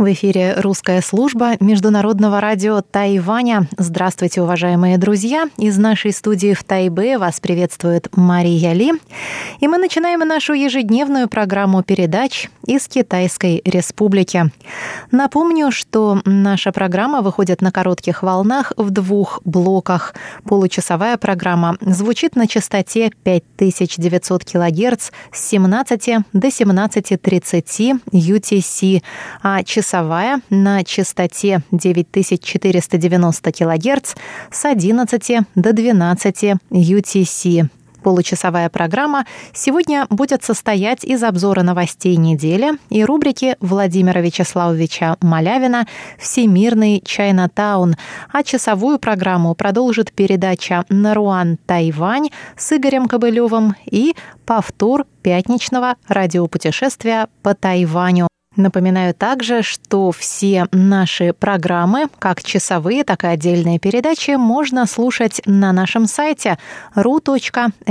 В эфире русская служба Международного радио Тайваня. Здравствуйте, уважаемые друзья! Из нашей студии в Тайбе вас приветствует Мария Ли. И мы начинаем нашу ежедневную программу передач из Китайской Республики. Напомню, что наша программа выходит на коротких волнах в двух блоках. Получасовая программа звучит на частоте 5900 кГц с 17 до 17.30 UTC, а часовая часовая на частоте 9490 кГц с 11 до 12 UTC. Получасовая программа сегодня будет состоять из обзора новостей недели и рубрики Владимира Вячеславовича Малявина «Всемирный Чайнатаун», а часовую программу продолжит передача «Наруан Тайвань» с Игорем Кобылевым и повтор пятничного радиопутешествия по Тайваню. Напоминаю также, что все наши программы, как часовые, так и отдельные передачи, можно слушать на нашем сайте ru.rti.org.tw,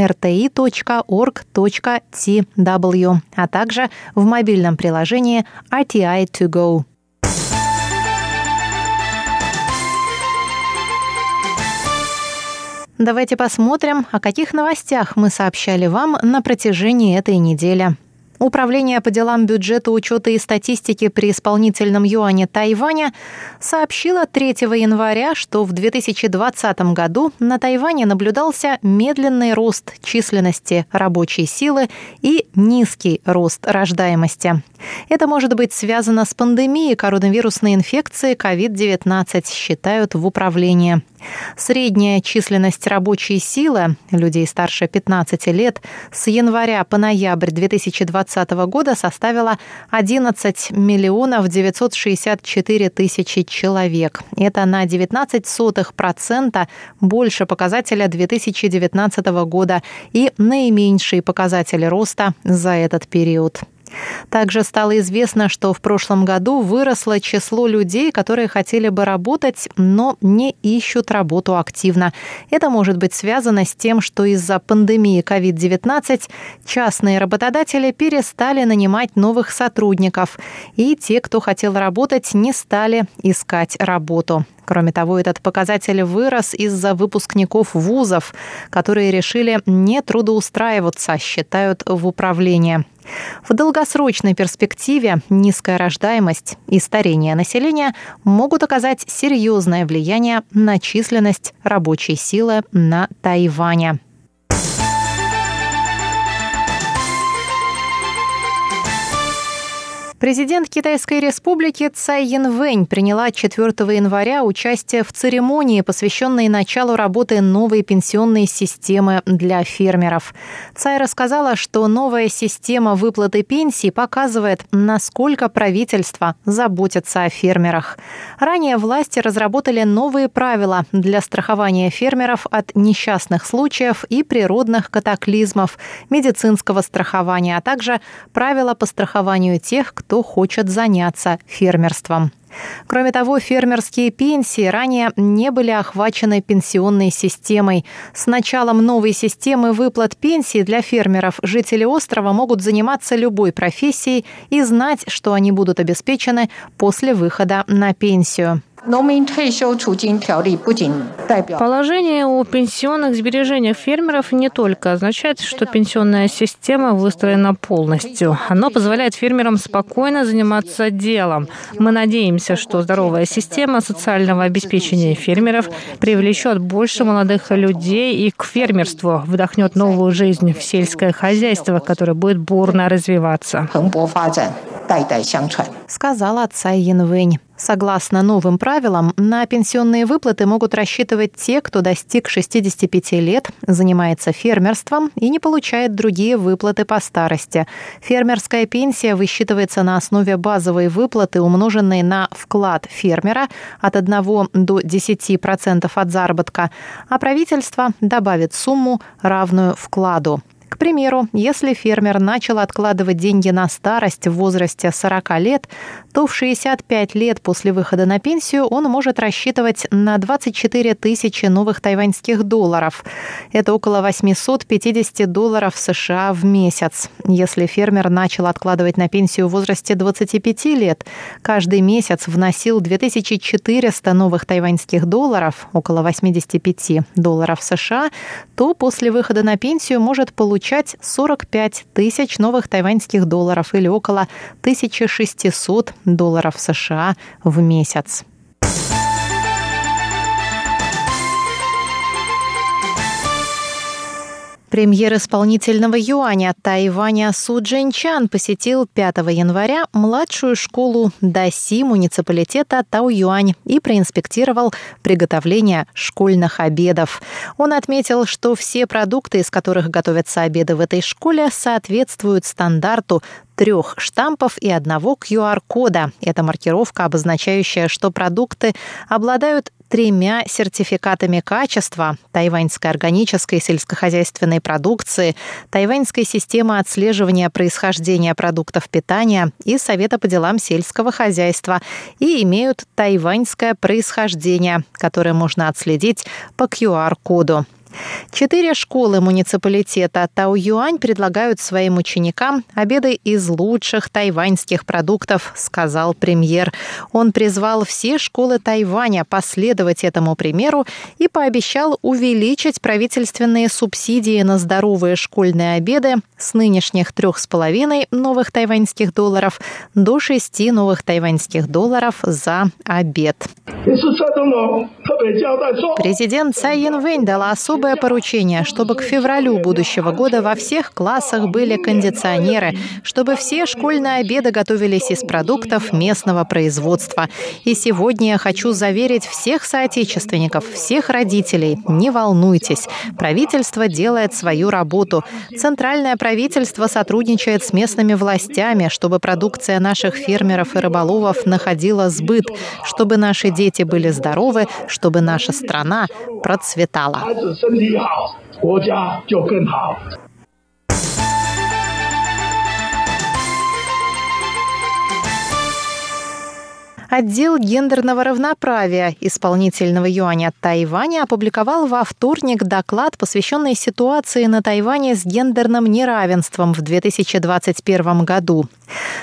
а также в мобильном приложении RTI To Go. Давайте посмотрим, о каких новостях мы сообщали вам на протяжении этой недели. Управление по делам бюджета, учета и статистики при исполнительном юане Тайваня сообщило 3 января, что в 2020 году на Тайване наблюдался медленный рост численности рабочей силы и низкий рост рождаемости. Это может быть связано с пандемией коронавирусной инфекции COVID-19, считают в управлении. Средняя численность рабочей силы людей старше 15 лет с января по ноябрь 2020 года составила 11 миллионов 964 тысячи человек. Это на 19 сотых процента больше показателя 2019 года и наименьший показатель роста за этот период. Также стало известно, что в прошлом году выросло число людей, которые хотели бы работать, но не ищут работу активно. Это может быть связано с тем, что из-за пандемии COVID-19 частные работодатели перестали нанимать новых сотрудников, и те, кто хотел работать, не стали искать работу. Кроме того, этот показатель вырос из-за выпускников вузов, которые решили не трудоустраиваться, считают в управлении. В долгосрочной перспективе низкая рождаемость и старение населения могут оказать серьезное влияние на численность рабочей силы на Тайване. Президент Китайской республики Цай Янвэнь приняла 4 января участие в церемонии, посвященной началу работы новой пенсионной системы для фермеров. Цай рассказала, что новая система выплаты пенсий показывает, насколько правительство заботится о фермерах. Ранее власти разработали новые правила для страхования фермеров от несчастных случаев и природных катаклизмов, медицинского страхования, а также правила по страхованию тех, кто кто хочет заняться фермерством. Кроме того, фермерские пенсии ранее не были охвачены пенсионной системой. С началом новой системы выплат пенсий для фермеров жители острова могут заниматься любой профессией и знать, что они будут обеспечены после выхода на пенсию. Положение о пенсионных сбережениях фермеров не только означает, что пенсионная система выстроена полностью. Оно позволяет фермерам спокойно заниматься делом. Мы надеемся, что здоровая система социального обеспечения фермеров привлечет больше молодых людей и к фермерству, вдохнет новую жизнь в сельское хозяйство, которое будет бурно развиваться. Сказала Цай Янвэнь. Согласно новым правилам, на пенсионные выплаты могут рассчитывать те, кто достиг 65 лет, занимается фермерством и не получает другие выплаты по старости. Фермерская пенсия высчитывается на основе базовой выплаты, умноженной на вклад фермера от 1 до 10% от заработка, а правительство добавит сумму, равную вкладу. К примеру, если фермер начал откладывать деньги на старость в возрасте 40 лет, то в 65 лет после выхода на пенсию он может рассчитывать на 24 тысячи новых тайваньских долларов. Это около 850 долларов США в месяц. Если фермер начал откладывать на пенсию в возрасте 25 лет, каждый месяц вносил 2400 новых тайваньских долларов, около 85 долларов США, то после выхода на пенсию может получать 45 тысяч новых тайваньских долларов или около 1600 долларов США в месяц. Премьер исполнительного юаня Тайваня Су Джинчан посетил 5 января младшую школу Даси муниципалитета Тау-Юань и проинспектировал приготовление школьных обедов. Он отметил, что все продукты, из которых готовятся обеды в этой школе, соответствуют стандарту трех штампов и одного QR-кода. Это маркировка, обозначающая, что продукты обладают тремя сертификатами качества тайваньской органической сельскохозяйственной продукции, тайваньской системы отслеживания происхождения продуктов питания и Совета по делам сельского хозяйства и имеют тайваньское происхождение, которое можно отследить по QR-коду. Четыре школы муниципалитета Тау-Юань предлагают своим ученикам обеды из лучших тайваньских продуктов, сказал премьер. Он призвал все школы Тайваня последовать этому примеру и пообещал увеличить правительственные субсидии на здоровые школьные обеды с нынешних трех с половиной новых тайваньских долларов до шести новых тайваньских долларов за обед. Президент Цай Янвэнь дала особое поручение, чтобы к февралю будущего года во всех классах были кондиционеры, чтобы все школьные обеды готовились из продуктов местного производства. И сегодня я хочу заверить всех соотечественников, всех родителей, не волнуйтесь, правительство делает свою работу. Центральное правительство сотрудничает с местными властями, чтобы продукция наших фермеров и рыболовов находила сбыт, чтобы наши дети были здоровы, чтобы наша страна процветала. 好，国家就更好。Отдел гендерного равноправия исполнительного юаня Тайваня опубликовал во вторник доклад, посвященный ситуации на Тайване с гендерным неравенством в 2021 году.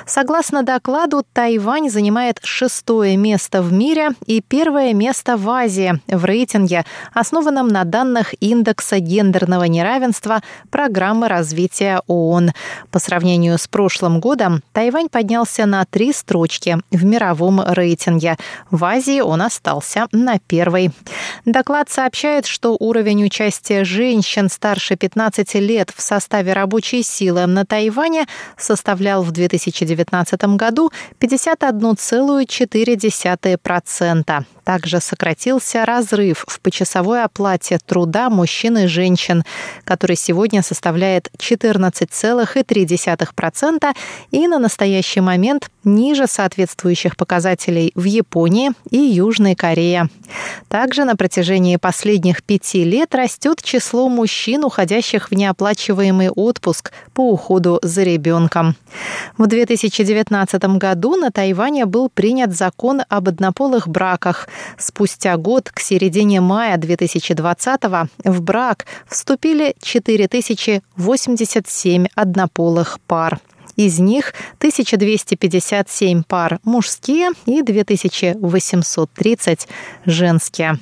Согласно докладу, Тайвань занимает шестое место в мире и первое место в Азии в рейтинге, основанном на данных индекса гендерного неравенства программы развития ООН. По сравнению с прошлым годом Тайвань поднялся на три строчки в мировом рейтинге. В Азии он остался на первой. Доклад сообщает, что уровень участия женщин старше 15 лет в составе рабочей силы на Тайване составлял в 2019 году 51,4%. Также сократился разрыв в почасовой оплате труда мужчин и женщин, который сегодня составляет 14,3% и на настоящий момент ниже соответствующих показателей в Японии и Южной Корее. Также на протяжении последних пяти лет растет число мужчин, уходящих в неоплачиваемый отпуск по уходу за ребенком. В 2019 году на Тайване был принят закон об однополых браках, Спустя год, к середине мая 2020 в брак вступили 4087 однополых пар. Из них 1257 пар мужские и 2830 женские.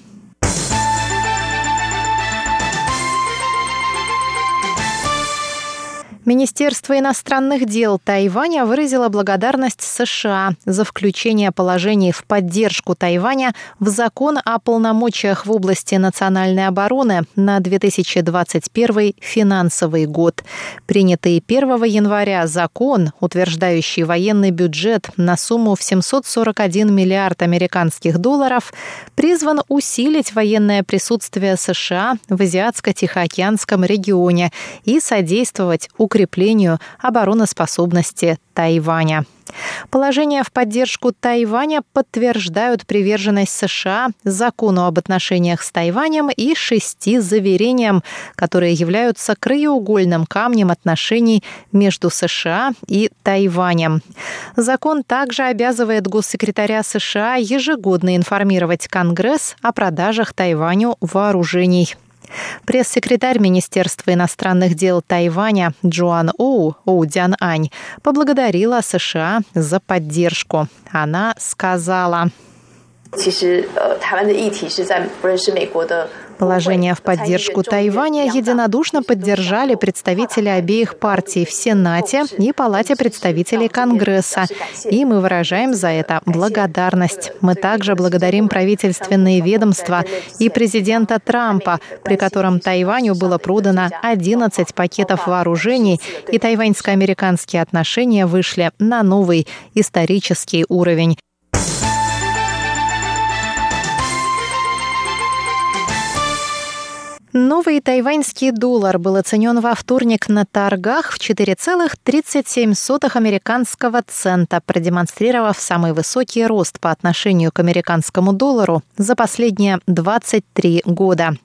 Министерство иностранных дел Тайваня выразило благодарность США за включение положений в поддержку Тайваня в закон о полномочиях в области национальной обороны на 2021 финансовый год. Принятый 1 января закон, утверждающий военный бюджет на сумму в 741 миллиард американских долларов, призван усилить военное присутствие США в Азиатско-Тихоокеанском регионе и содействовать укреплению укреплению обороноспособности Тайваня. Положения в поддержку Тайваня подтверждают приверженность США закону об отношениях с Тайванем и шести заверениям, которые являются краеугольным камнем отношений между США и Тайванем. Закон также обязывает госсекретаря США ежегодно информировать Конгресс о продажах Тайваню вооружений. Пресс-секретарь Министерства иностранных дел Тайваня Джоан Оу, Оу Дян Ань, поблагодарила США за поддержку. Она сказала, Положение в поддержку Тайваня единодушно поддержали представители обеих партий в Сенате и Палате представителей Конгресса. И мы выражаем за это благодарность. Мы также благодарим правительственные ведомства и президента Трампа, при котором Тайваню было продано 11 пакетов вооружений, и тайваньско-американские отношения вышли на новый исторический уровень. Новый тайваньский доллар был оценен во вторник на торгах в 4,37 американского цента, продемонстрировав самый высокий рост по отношению к американскому доллару за последние 23 года.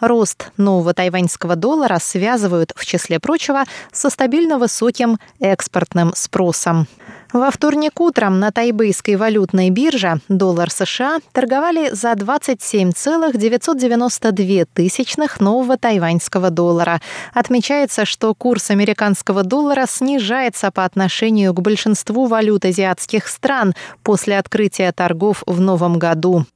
Рост нового тайваньского доллара связывают, в числе прочего, со стабильно высоким экспортным спросом. Во вторник утром на тайбэйской валютной бирже доллар США торговали за 27,992 тысячных нового тайваньского доллара. Отмечается, что курс американского доллара снижается по отношению к большинству валют азиатских стран после открытия торгов в новом году.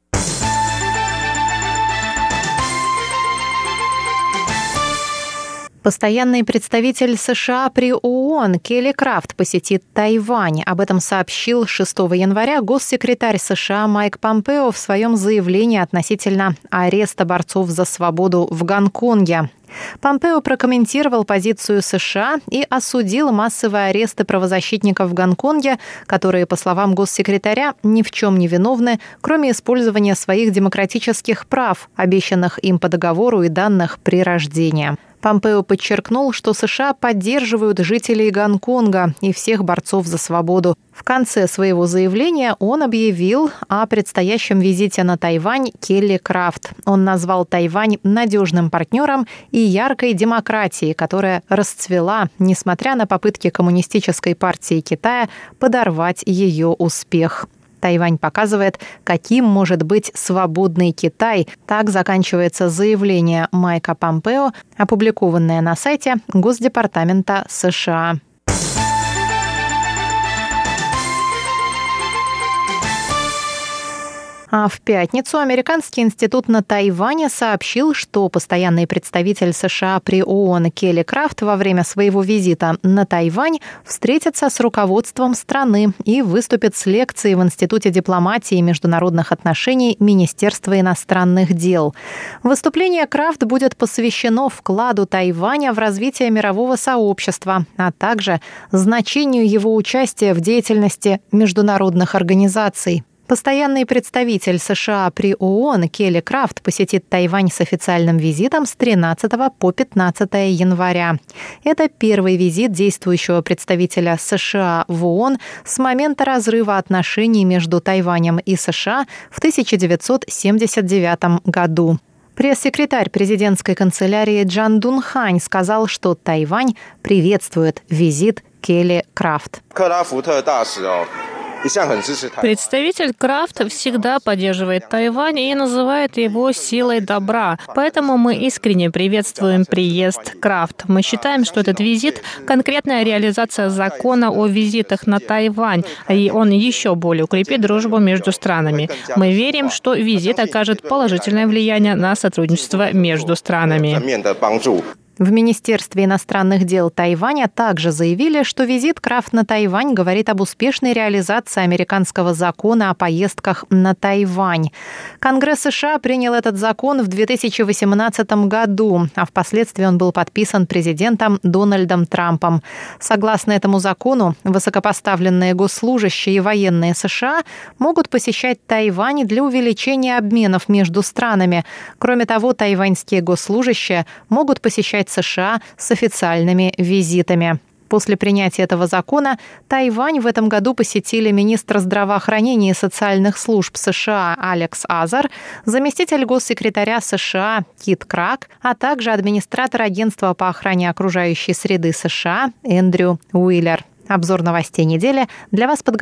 Постоянный представитель США при ООН Келли Крафт посетит Тайвань. Об этом сообщил 6 января госсекретарь США Майк Помпео в своем заявлении относительно ареста борцов за свободу в Гонконге. Помпео прокомментировал позицию США и осудил массовые аресты правозащитников в Гонконге, которые, по словам госсекретаря, ни в чем не виновны, кроме использования своих демократических прав, обещанных им по договору и данных при рождении. Помпео подчеркнул, что США поддерживают жителей Гонконга и всех борцов за свободу. В конце своего заявления он объявил о предстоящем визите на Тайвань Келли Крафт. Он назвал Тайвань надежным партнером и яркой демократией, которая расцвела, несмотря на попытки Коммунистической партии Китая подорвать ее успех. Тайвань показывает, каким может быть свободный Китай. Так заканчивается заявление Майка Помпео, опубликованное на сайте Госдепартамента США. А в пятницу Американский институт на Тайване сообщил, что постоянный представитель США при ООН Келли Крафт во время своего визита на Тайвань встретится с руководством страны и выступит с лекцией в Институте дипломатии и международных отношений Министерства иностранных дел. Выступление Крафт будет посвящено вкладу Тайваня в развитие мирового сообщества, а также значению его участия в деятельности международных организаций. Постоянный представитель США при ООН Келли Крафт посетит Тайвань с официальным визитом с 13 по 15 января. Это первый визит действующего представителя США в ООН с момента разрыва отношений между Тайванем и США в 1979 году. Пресс-секретарь президентской канцелярии Джан Дунхань сказал, что Тайвань приветствует визит Келли Крафт. Представитель Крафт всегда поддерживает Тайвань и называет его силой добра. Поэтому мы искренне приветствуем приезд Крафт. Мы считаем, что этот визит — конкретная реализация закона о визитах на Тайвань, и он еще более укрепит дружбу между странами. Мы верим, что визит окажет положительное влияние на сотрудничество между странами. В Министерстве иностранных дел Тайваня также заявили, что визит Крафт на Тайвань говорит об успешной реализации американского закона о поездках на Тайвань. Конгресс США принял этот закон в 2018 году, а впоследствии он был подписан президентом Дональдом Трампом. Согласно этому закону, высокопоставленные госслужащие и военные США могут посещать Тайвань для увеличения обменов между странами. Кроме того, тайваньские госслужащие могут посещать приезжать в США с официальными визитами. После принятия этого закона Тайвань в этом году посетили министр здравоохранения и социальных служб США Алекс Азар, заместитель госсекретаря США Кит Крак, а также администратор агентства по охране окружающей среды США Эндрю Уиллер. Обзор новостей недели для вас подготовил